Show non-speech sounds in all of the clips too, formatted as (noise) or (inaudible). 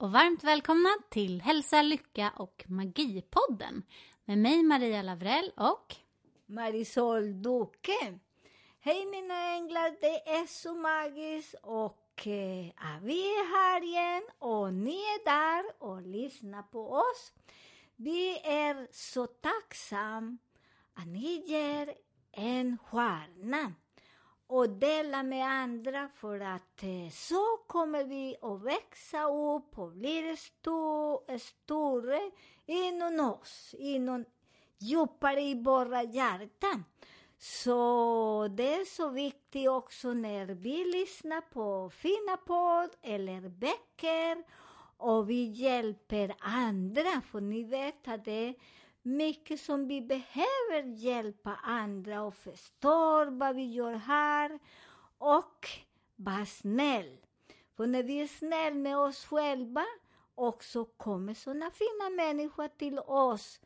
Och varmt välkomna till Hälsa, Lycka och Magipodden med mig Maria Lavrell och Marisol Duque. Hej mina änglar, det är så magiskt och eh, ja, vi är här igen och ni är där och lyssnar på oss. Vi är så tacksamma att ni ger en stjärna och dela med andra för att eh, så kommer vi att växa upp och bli stor, eh, större inom oss, inom djupare i våra hjärtan. Så det är så viktigt också när vi lyssnar på fina podd eller böcker och vi hjälper andra, för ni vet att det är mycket som vi behöver hjälpa andra och förstå vad vi gör här och var snäll. För när vi är snälla med oss själva också kommer såna fina människor till oss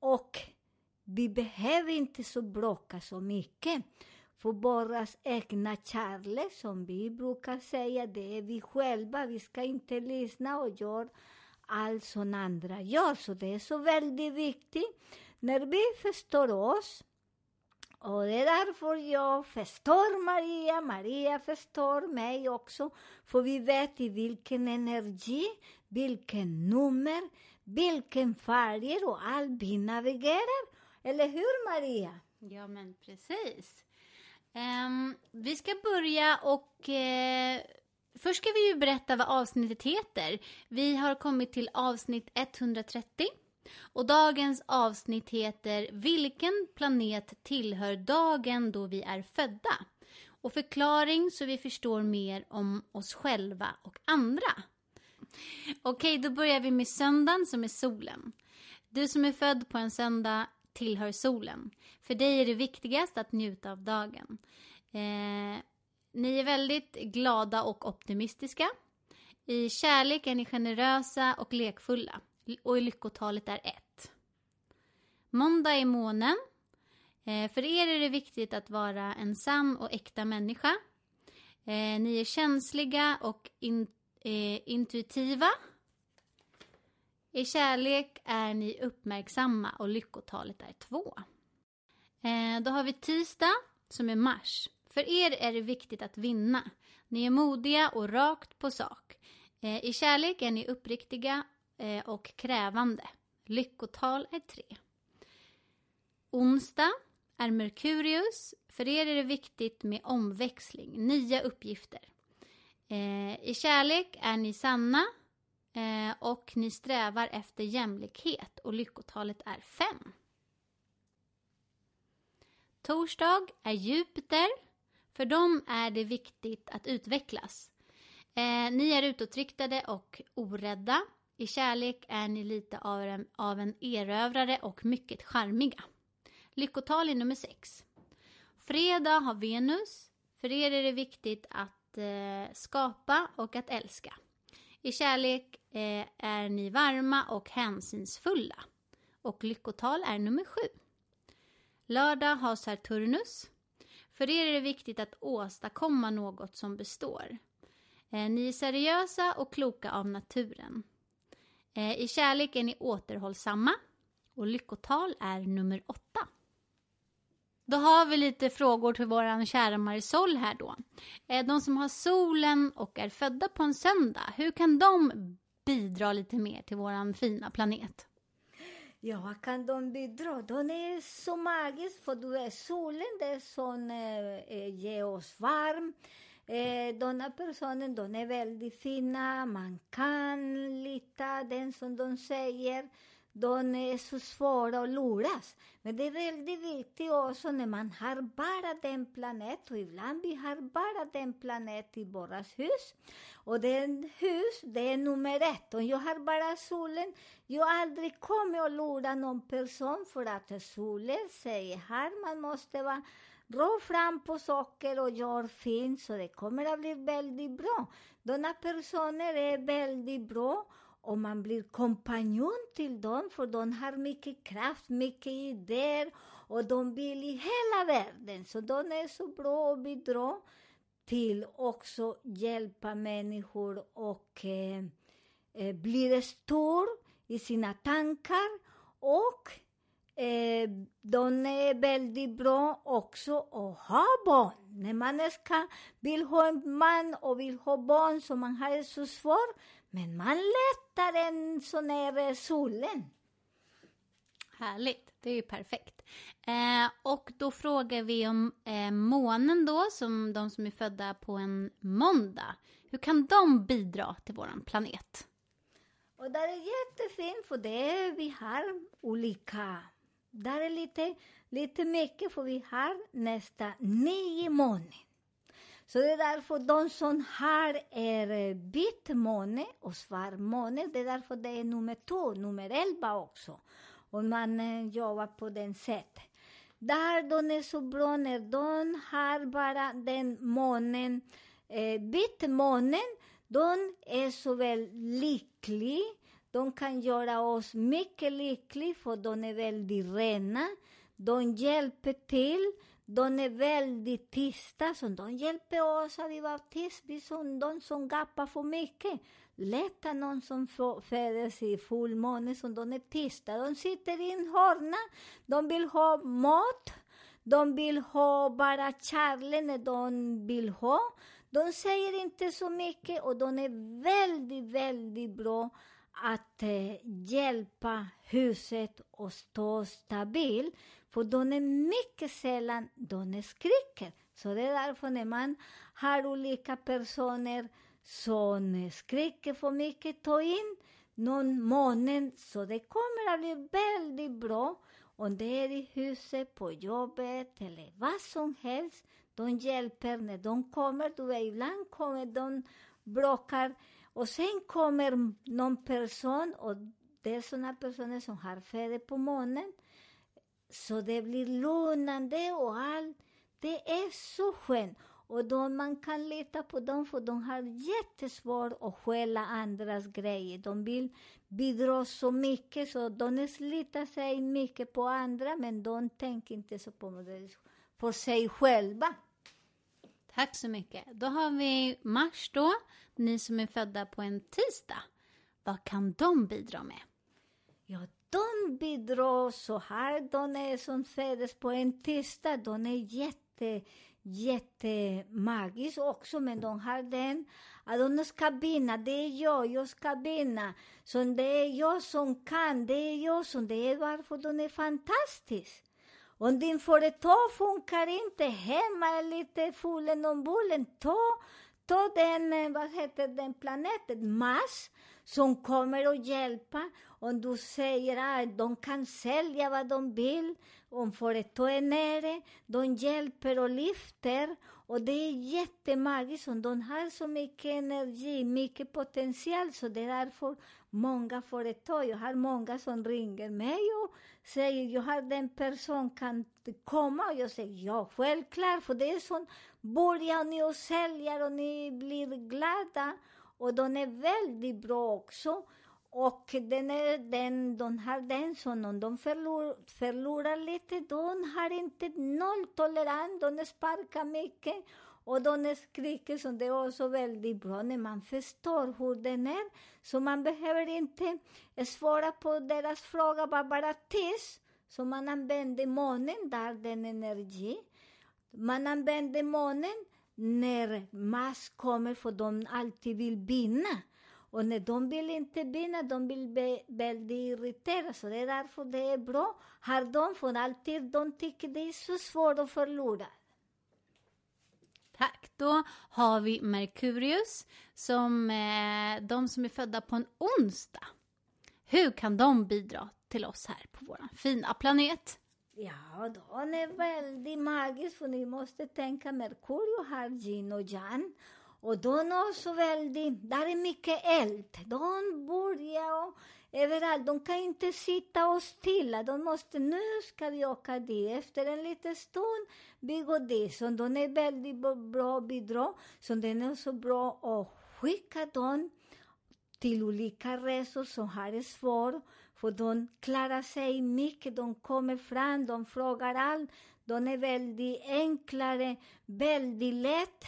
och vi behöver inte så bråka så mycket. För våra egna kärlek, som vi brukar säga, det är vi själva. Vi ska inte lyssna och göra allt som andra gör. Så det är så väldigt viktigt. När vi förstår oss, och det är därför jag förstår Maria, Maria förstår mig också. För vi vet i vilken energi, vilken nummer, vilken färger och allt vi navigerar. Eller hur Maria? Ja men precis. Um, vi ska börja och uh, först ska vi ju berätta vad avsnittet heter. Vi har kommit till avsnitt 130 och dagens avsnitt heter Vilken planet tillhör dagen då vi är födda? Och förklaring så vi förstår mer om oss själva och andra. Okej, då börjar vi med söndagen som är solen. Du som är född på en söndag tillhör solen. För dig är det viktigast att njuta av dagen. Eh, ni är väldigt glada och optimistiska. I kärlek är ni generösa och lekfulla. Och i lyckotalet är ett. Måndag är månen. Eh, för er är det viktigt att vara en sann och äkta människa. Eh, ni är känsliga och in, eh, intuitiva. I kärlek är ni uppmärksamma och lyckotalet är två. Eh, då har vi tisdag som är mars. För er är det viktigt att vinna. Ni är modiga och rakt på sak. Eh, I kärlek är ni uppriktiga eh, och krävande. Lyckotal är tre. Onsdag är Merkurius. För er är det viktigt med omväxling, nya uppgifter. Eh, I kärlek är ni sanna och ni strävar efter jämlikhet och lyckotalet är fem. Torsdag är Jupiter. För dem är det viktigt att utvecklas. Eh, ni är utåtriktade och orädda. I kärlek är ni lite av en, av en erövrare och mycket charmiga. Lyckotal är nummer sex. Fredag har Venus. För er är det viktigt att eh, skapa och att älska. I kärlek eh, är ni varma och hänsynsfulla. Och lyckotal är nummer sju. Lördag har Saturnus. För er är det viktigt att åstadkomma något som består. Eh, ni är seriösa och kloka av naturen. Eh, I kärlek är ni återhållsamma. Och lyckotal är nummer åtta. Då har vi lite frågor till vår kära Marisol här då. Eh, de som har solen och är födda på en söndag, hur kan de bidra lite mer till vår fina planet? Ja, vad kan de bidra? De är så magiska, för du är solen, det som eh, eh ger oss varm. Eh, här personen, de är väldigt fina, man kan lita den som de säger. De är så svåra att luras. Men det är väldigt viktigt också när man har bara den planet, och ibland vi har bara den planet i våras hus. Och den hus, det är nummer ett. Om jag har bara solen, jag aldrig kommer att lura någon person för att solen säger här, man måste vara rå fram på saker och gör fint, så det kommer att bli väldigt bra. Dessa personer är väldigt bra och man blir kompanjon till dem, för de har mycket kraft, mycket idéer och de vill i hela världen. Så de är så bra att bidra till också hjälpa människor och eh, eh, blir stor i sina tankar och eh, de är väldigt bra också att ha barn. När man ska, vill ha en man och vill ha barn så man har det så svårt, men man lättar än så när solen. Härligt, det är ju perfekt. Eh, och då frågar vi om eh, månen då, som de som är födda på en måndag. Hur kan de bidra till våran planet? Och det är jättefint, för det vi har olika... Där är lite, lite mycket, för vi har nästan nio månen. Så det är därför de som har eh, är vit måne och svart måne, det är därför det är nummer två, nummer elva också. Om man eh, jobbar på den sättet. Där de är så bra när de har bara den månen, eh, vit månen, de är så väl lyckliga. De kan göra oss mycket lyckliga, för de är väldigt rena. De hjälper till. De är väldigt tysta, så de hjälper oss att vara tysta. Vi som de som gapar för mycket. Lätta någon som föds i fullmåne, så de är tysta. De sitter i en hörna. De vill ha mat. De vill ha bara kärlek när de vill ha. De säger inte så mycket och de är väldigt, väldigt bra att eh, hjälpa huset att stå stabilt. För de är mycket sällan de skriker. Så det är därför när man har olika personer som skriker för mycket, ta in någon månen, så det kommer att bli väldigt bra. Om det är i huset, på jobbet eller vad som helst, de hjälper när de kommer. Du vet, ibland kommer de bråkar och sen kommer någon person och det är sådana personer som har född på månen. Så det blir lugnande och allt. Det är så skönt. Och då man kan lita på dem, för de har jättesvårt att stjäla andras grejer. De vill bidra så mycket, så de slitar sig mycket på andra, men de tänker inte så på, det, på sig själva. Tack så mycket. Då har vi Mars då, ni som är födda på en tisdag. Vad kan de bidra med? Ja, de bidrar så här. De är som föddes på en tisdag. De är jätte, jättemagiska också, men de har den att de ska vinna. Det är jag, jag ska vinna. Så det är jag som kan, det är jag som... Det är varför de är fantastiska. Om din företag funkar inte, hemma är lite fullen om bullen, ta, ta den, eh, vad heter den planeten, Mars, som kommer att hjälpa. Om du säger att de kan sälja vad de vill, om företaget är nere, de hjälper och lyfter. Och det är jättemagiskt, och de har så mycket energi, mycket potential, så det är därför många företag, jag har många som ringer mig och säger, jag har den person kan komma? Och jag säger, ja, självklart, för det är sån, börjar ni och säljer och ni blir glada. Och de är väldigt bra också. Och den är, den, de har den som om de förlor, förlorar lite, de har inte nolltolerans, de sparkar mycket. Och de skriker, så det är också väldigt bra när man förstår hur den är. Så man behöver inte eh, svara på deras fråga, bara tyst. Så man använder månen där, den energi. Man använder månen när mass kommer, för de alltid vill vinna. Och när de vill inte vinna, de vill bli väldigt irriterade. Så det är därför det är bra. Har de, för alltid de tycker det är så svårt att förlora. Tack. Då har vi Merkurius som eh, de som är födda på en onsdag. Hur kan de bidra till oss här på vår fina planet? Ja, den är väldigt magisk för ni måste tänka Merkurius har yin och yang. Och de har så väldigt, där är mycket eld. De börjar och överallt. De kan inte sitta och stilla. De måste, nu ska vi åka dit. Efter en liten stund, vi går dit. Så de är väldigt bra bidrag. Så det är så bra att skicka dem till olika resor som har det svårt. För de klarar sig mycket, de kommer fram, de frågar allt. De är väldigt enklare, väldigt lätt.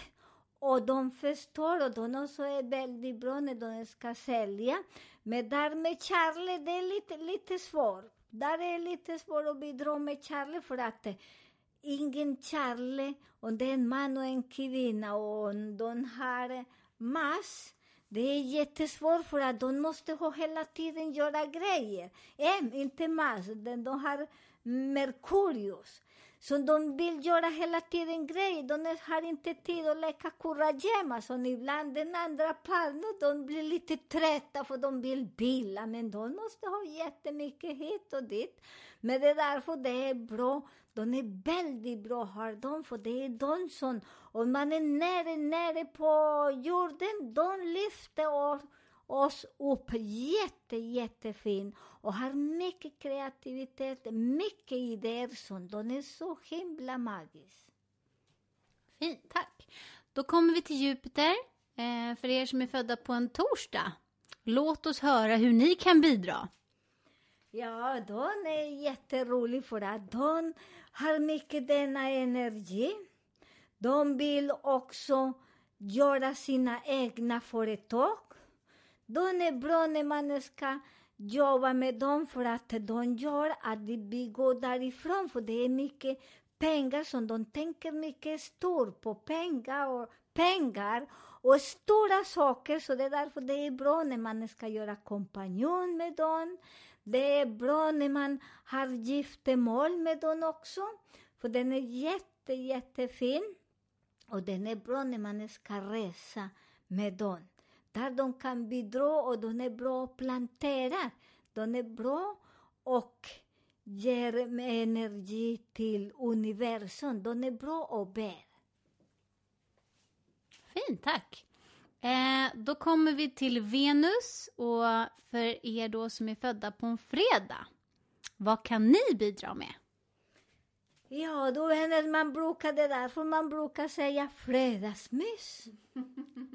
Och de förstår och de också är väldigt bra när de ska sälja. Men där med Charlie, det är lite, lite svårt. Där är det lite svårt att bidra med Charlie för att ingen Charlie, om det är en man och en kvinna och de har mass. Det är jättesvårt för att de måste ha hela tiden göra grejer. En, inte mass, de, de har Merkurius. Så de vill göra hela tiden grejer. De har inte tid att leka kurragömma. Så ibland den andra partnern, de blir lite trötta för de vill bila. Men de måste ha jättemycket hit och dit. Men det är därför det är bra. De är väldigt bra har de, för det är de som, om man är nere, nere på jorden, de lyfter och oss upp jätte, jättefint och har mycket kreativitet, mycket idéer som de är så himla magiska. Fint, tack. Då kommer vi till Jupiter. Eh, för er som är födda på en torsdag. Låt oss höra hur ni kan bidra. Ja, de är jätteroliga för att de har mycket denna energi. De vill också göra sina egna företag. De är bra när man ska jobba med dem för att de gör att vi går därifrån, för det är mycket pengar som de tänker mycket stort på pengar och pengar och stora saker, så det är därför det är bra när man ska göra kompanjon med dem. Det är bra när man har giftermål med dem också, för den är jätte, jättefin. Och den är bra när man ska resa med dem. Där de kan bidra och de är bra att plantera. De är bra och ger energi till universum. De är bra att bära. Fint, tack. Eh, då kommer vi till Venus och för er då som är födda på en fredag. Vad kan ni bidra med? Ja, då är det man brukar det där, för man brukar säga fredagsmys. (laughs)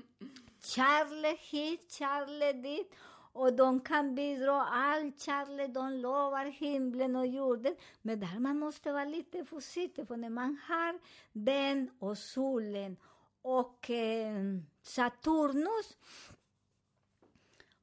kärlek hit, kärlek dit. Och de kan bidra all kärlek, de lovar himlen och jorden. Men där man måste vara lite försiktig, för när man har den och solen och eh, Saturnus,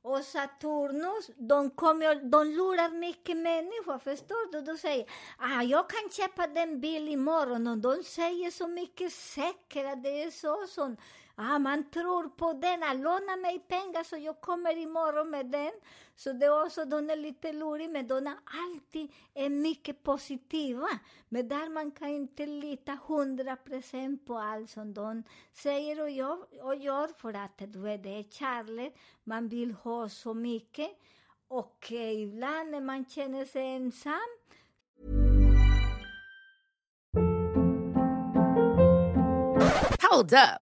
och Saturnus, de, kommer, de lurar mycket människor, förstår du? De säger, ah, jag kan köpa den bil imorgon, och de säger så mycket säkert, det är så som, ah, man tror på denna. låna mig pengar så jag kommer imorgon med den. Så det är också, de är lite luriga, men de är alltid är mycket positiva. Men där man kan inte lita hundra procent på allt som de säger och gör, och gör för att du vet, det är kärlek, man vill ha så mycket. Och eh, ibland när man känner sig ensam, Hold up.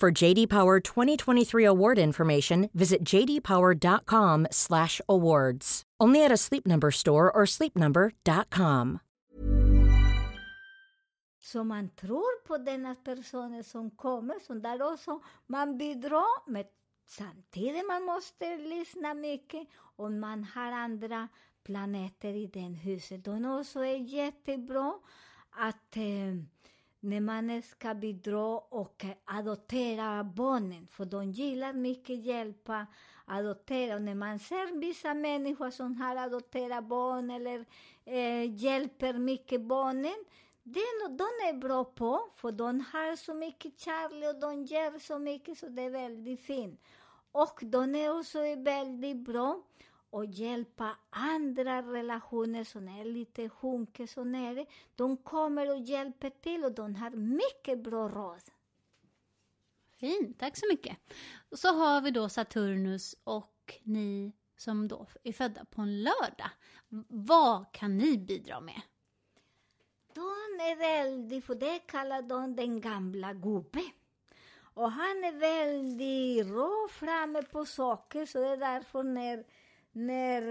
For JD Power 2023 award information, visit jdpower.com/awards. Only at a Sleep Number store or sleepnumber.com. Så man tror på denna personen som kommer, som där också man bidrar med samtidigt man måste lyssna mycket och man har andra planeter i den huset. De också är jättebra att eh, när man ska bidra och adoptera barnen, för de gillar mycket hjälpa adoptera. Och när man ser vissa människor som har adopterat barn eller eh, hjälper mycket barnen, det de är bra på, för de har så mycket kärlek och de ger så mycket, så det är väldigt fint. Och de är också väldigt bra att hjälpa andra relationer som är lite sjunker så nere. De kommer och hjälper till och de har mycket bra råd. Fint, tack så mycket. Och så har vi då Saturnus och ni som då är födda på en lördag. Vad kan ni bidra med? De är väldigt, för det kallar de den gamla gubben. Och han är väldigt rå framme på saker, så det är därför när, när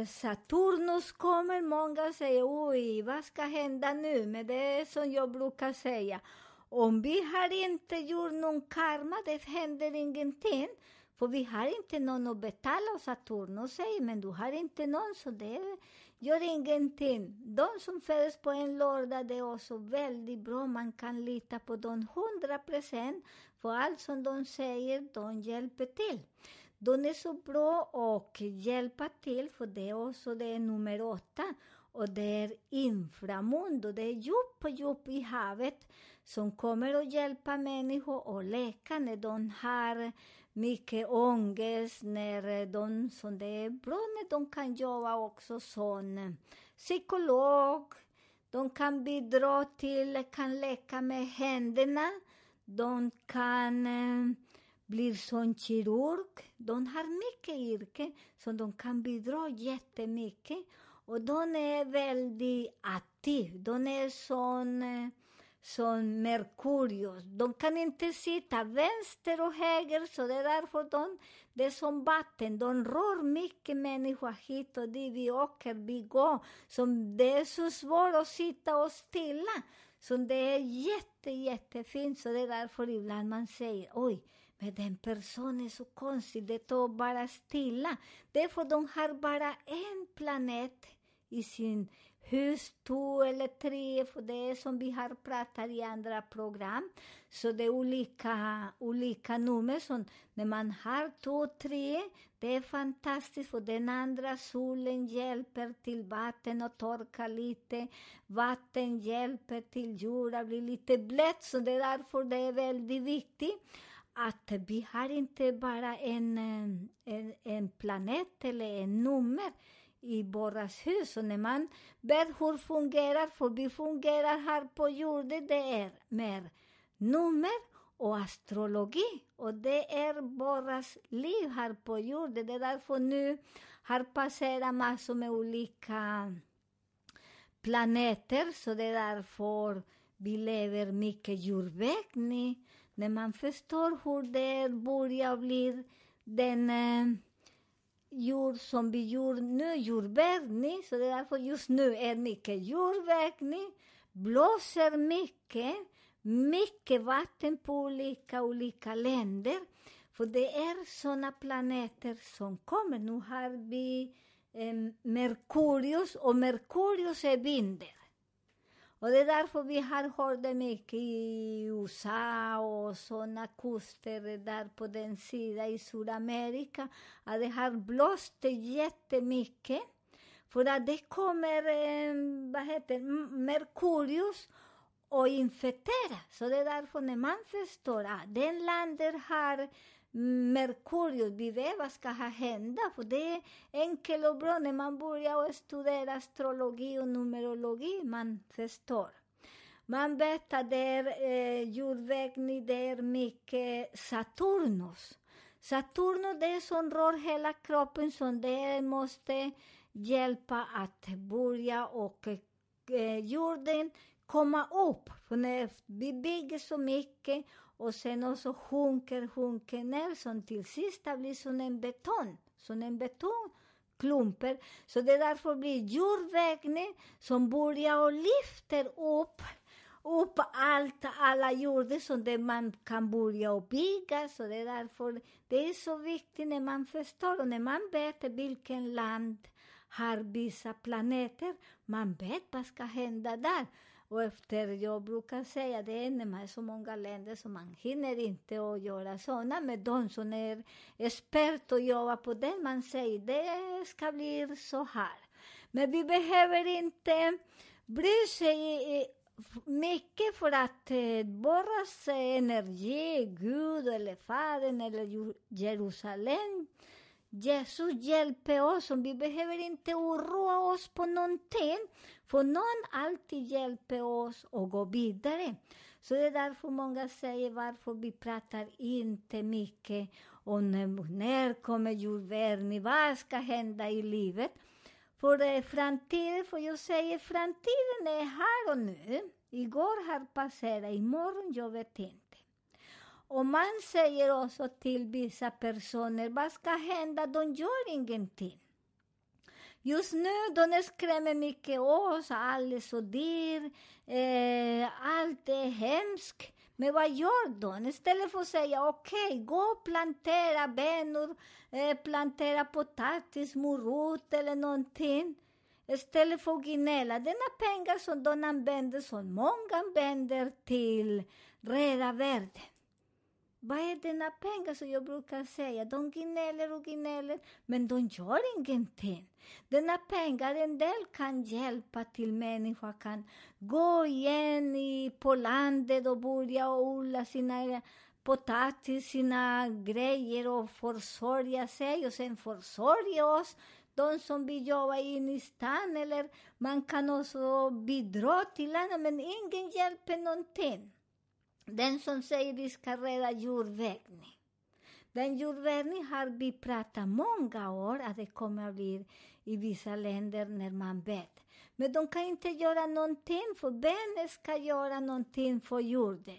eh, Saturnus kommer, många säger oj, vad ska hända nu? Men det är som jag brukar säga, om vi har inte gjort någon karma, det händer ingenting. För vi har inte någon att betala och Saturnus säger, men du har inte någon, så det gör ingenting. De som föds på en lördag, det är också väldigt bra. Man kan lita på dem 100 procent, för allt som de säger, de hjälper till. De är så bra och hjälpa till, för det är också det är nummer åtta. Och det är inframundo, det är djup och djup i havet som kommer att hjälpa människor att läka när de har mycket ångest, när de, som det är bra när de kan jobba också som psykolog. De kan bidra till, kan läka med händerna. De kan eh, blir som kirurg. De har mycket yrke, så de kan bidra jättemycket. Och de är väldigt aktiva. De är som, eh, som Merkurius. De kan inte sitta vänster och höger, så det är därför de, det är som vatten. De rör mycket människor hit och dit. Vi åker, vi går. Så det är så svårt att sitta och stilla. Så det är jätte, jättefint. Så det är därför ibland man säger oj, men den personen är så konstig, det tar bara stilla. Därför de har bara en planet i sin hus, två eller tre, för det är som vi har pratat i andra program. Så det är olika, olika nummer. Så när man har två, tre, det är fantastiskt, för den andra solen hjälper till vatten och torka lite. Vatten hjälper till jorden blir lite blött, så det är därför det är väldigt viktigt att vi har inte bara en, en, en planet eller en nummer i våra hus. Och när man vet hur det fungerar, för vi fungerar här på jorden, det är mer nummer och astrologi. Och det är våra liv här på jorden. Det är därför nu har passerat massor med olika planeter, så det är därför vi lever mycket jordbävning när man förstår hur det börjar bli den eh, jord som vi gör nu, jordbävning, så det är därför just nu är mycket jordbävning, blåser mycket, mycket vatten på olika, olika länder. För det är sådana planeter som kommer. Nu har vi eh, Merkurius, och Merkurius är vinden. Och det är därför vi har hört det mycket i USA och sådana kuster där på den sidan i Sydamerika, att det har blåst jättemycket. För att det kommer, eh, vad heter Merkurius och infektera. Så det den landet har Merkurius, vi vet vad ska hända, för det är enkelt och bra när man börjar studera astrologi och numerologi, man förstår. Man vet att det är eh, jordvägning, det är mycket Saturnus. Saturnus det är som rör hela kroppen som det måste hjälpa att börja och eh, jorden komma upp. För när vi bygger så mycket och sen också sjunker, sjunker ner som till sist det blir som en betong, som en betongklumper. Så det därför blir jordvägning som börjar och lyfter upp upp allt, alla jordar som det man kan börja och bygga. Så det är därför det är så viktigt när man förstår och när man vet vilken land har vissa planeter, man vet vad ska hända där. Och efter, jag brukar säga det, är när man är så många länder så man hinner inte att göra sådana, men de som är experter och jobbar på det, man säger det ska bli så här. Men vi behöver inte bry sig mycket för att eh, vår energi, Gud eller Fadern eller Jerusalem, Jesus hjälper oss och vi behöver inte oroa oss på någonting, för någon alltid hjälper oss att gå vidare. Så det är därför många säger varför vi pratar inte mycket om när, när kommer jordvärvning, vad ska hända i livet. För eh, framtiden, för jag säger framtiden är här och nu. Igår har passerat, imorgon jag vet inte. Och man säger också till vissa personer, vad ska hända? De gör ingenting. Just nu, de skrämmer mycket oss, allt är så dyrt, eh, allt är hemskt. Men vad gör de? Istället för att säga okej, okay, gå och plantera bönor, eh, plantera potatis, morot eller någonting. Istället för att gnälla, denna pengar som de använder, som många använder till rädda världen. Vad är denna pengar som jag brukar säga? De gnäller och gnäller, men de gör ingenting. Denna pengar, en del kan hjälpa till människor, kan gå igen i, på landet och börja odla sina potatis, sina grejer och försörja sig och sen försörja oss de som vill jobba in i stan, eller man kan också bidra till annat, men ingen hjälper någonting. Den som säger vi ska rädda jordvägning. Den jordvägning har vi pratat många år att det kommer att bli i vissa länder när man vet. Men de kan inte göra någonting, för vem ska göra någonting för jorden?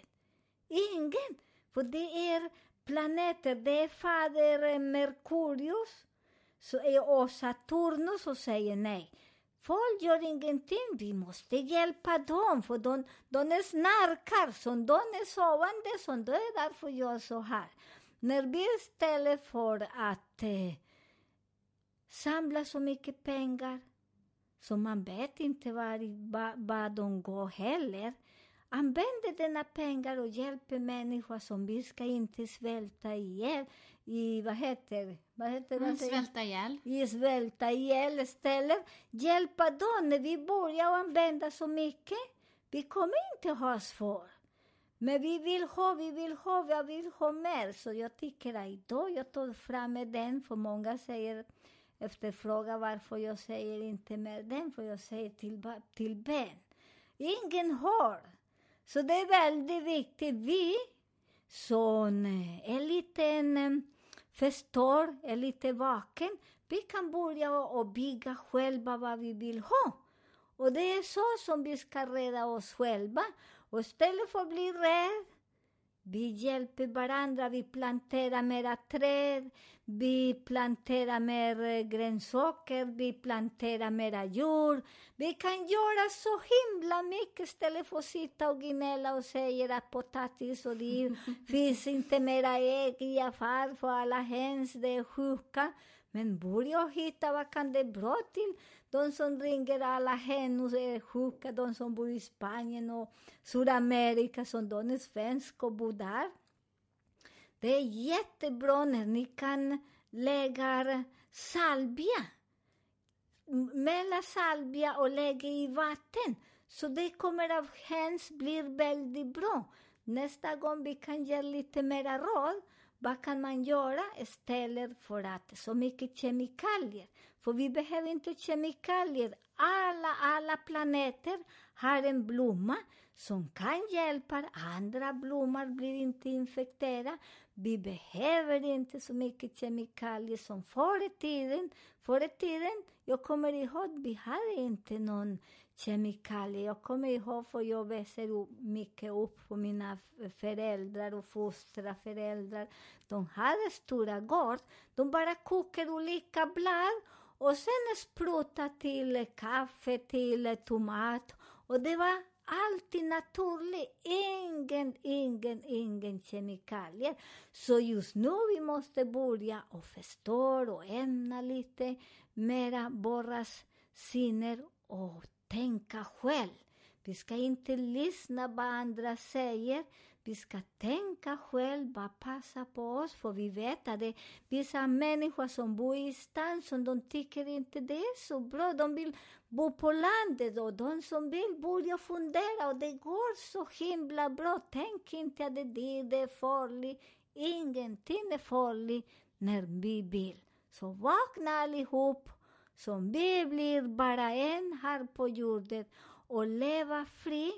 Ingen! För det är planeter, det är fader Merkurius och e Saturnus som säger e nej. Folk gör ingenting, vi måste hjälpa dem, för de, de är snarkar, som de är sovande, som det är därför jag gör så här. När vi istället för att eh, samla så mycket pengar, så man vet inte var, vad de går heller, använder denna pengar och hjälper människor som vi ska inte svälta ihjäl i, vad heter, vad heter Mm, det? svälta ihjäl. I svälta ihjäl istället. Hjälpa dem när vi börjar använda så mycket. Vi kommer inte ha svårt. Men vi vill ha, vi vill ha, vi vill ha mer. Så jag tycker att idag jag tar fram med den, för många säger efterfrågar varför jag säger inte mer den, för jag säger till, till Ben. Ingen har. Så det är väldigt viktigt. Vi som eh, är lite förstår, är lite vaken, vi kan börja och bygga själva vad vi vill ha. Och det är så som vi ska rädda oss själva. Och istället för att bli rädd, vi hjälper varandra, vi planterar mera träd, vi planterar mer grönsaker, vi planterar mera jord. Vi kan göra så himla mycket istället för att sitta och gnälla och säga att potatis och det (laughs) finns inte mera ägg i affär för alla höns, det är sjuka. Men börja hitta vad kan det bra till Eh, de som ringer alla hönor är sjuka, de som bor i Spanien och Sydamerika, som de är svenska och bor där. Det är jättebra när ni kan lägga salvia, mellan salvia och lägga i vatten. Så det kommer av höns blir väldigt bra. Nästa gång vi kan ge lite mera råd. Vad kan man göra istället för att så mycket kemikalier? För vi behöver inte kemikalier. Alla, alla planeter har en blomma som kan hjälpa andra blommor blir inte infekterade. Vi behöver inte så mycket kemikalier som förr i tiden. Förr i tiden, jag kommer ihåg, vi hade inte någon kemikalier. Jag kommer ihåg, för jag växer upp mycket upp på mina föräldrar och fostrarföräldrar. De hade stora gård. De bara kokade olika blad och sen spruta till kaffe, till tomat. Och det var alltid naturligt. Ingen, ingen, ingen kemikalier. Så just nu vi måste börja och förstå och ämna lite mera våras sinner och tänka själv. Vi ska inte lyssna vad andra säger. Vi ska tänka själva, passa på oss, för vi vet att det är vissa människor som bor i stan som de tycker inte det är så bra. De vill bo på landet och de som vill börja fundera och det går så himla bra. Tänk inte att det, det är farligt. Ingenting är farligt när vi vill. Så vakna allihop, som vi blir bara en här på jorden och leva fri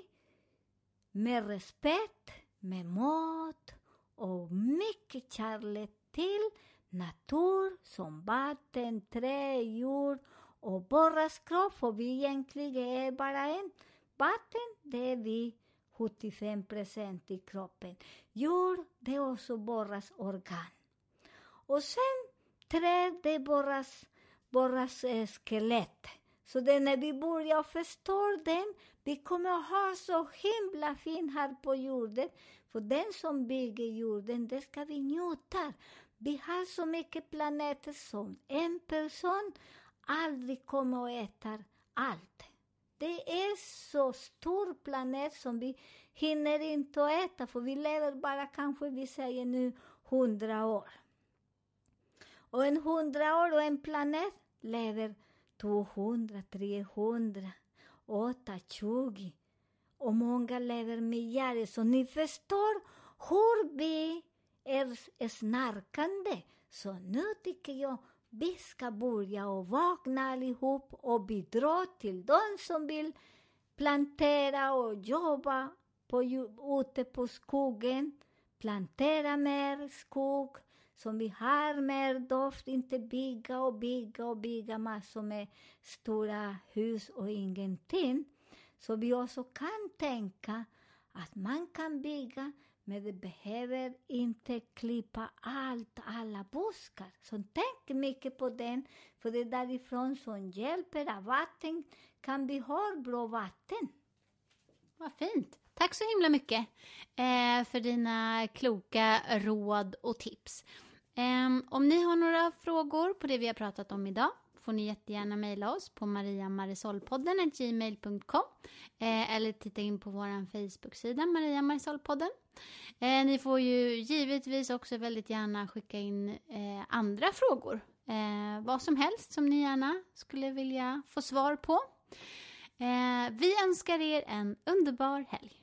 med respekt, med mat och mycket kärlek till natur som vatten, trä, jord och borras kropp, för vi egentligen är bara en. Vatten, det är vi 75 procent i kroppen. Jord, det är också borras organ. Och sen trä, det är borras, eh, skelett. Så det är när vi börjar förstå den, vi kommer att ha så himla fint här på jorden. För den som bygger jorden, det ska vi njuta. Vi har så mycket planeter som en person aldrig kommer att äta allt. Det är så stor planet som vi hinner inte att äta, för vi lever bara kanske, vi säger nu, hundra år. Och en hundra år och en planet lever 200, 300, 8, 20 och många lever miljarder. Så ni förstår hur vi är snarkande. Så nu tycker jag vi ska börja och vakna allihop och bidra till de som vill plantera och jobba på, ute på skogen. Plantera mer skog som vi har mer doft, inte bygga och bygga och bygga massor med stora hus och ingenting. Så vi också kan tänka att man kan bygga, men det behöver inte klippa allt, alla buskar. Så tänk mycket på den, för det är därifrån som hjälper att vatten kan vi ha bra vatten. Vad fint. Tack så himla mycket eh, för dina kloka råd och tips. Um, om ni har några frågor på det vi har pratat om idag får ni jättegärna mejla oss på mariamarisolpodden gmail.com eh, eller titta in på vår Facebook-sida Maria Marisolpodden. Eh, ni får ju givetvis också väldigt gärna skicka in eh, andra frågor. Eh, vad som helst som ni gärna skulle vilja få svar på. Eh, vi önskar er en underbar helg.